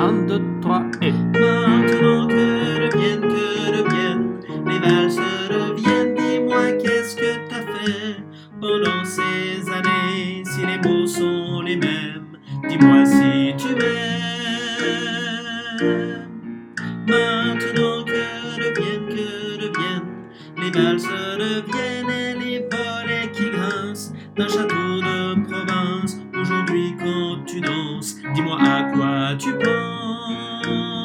1, 2, 3 et. Maintenant que reviennent, que reviennent, les valses reviennent, dis-moi qu'est-ce que t'as fait pendant ces années, si les mots sont les mêmes, dis-moi si tu m'aimes. Maintenant que reviennent, que reviennent, les valses reviennent et les volets qui grincent d'un château de province, aujourd'hui quand tu danses, dis-moi à quoi tu penses.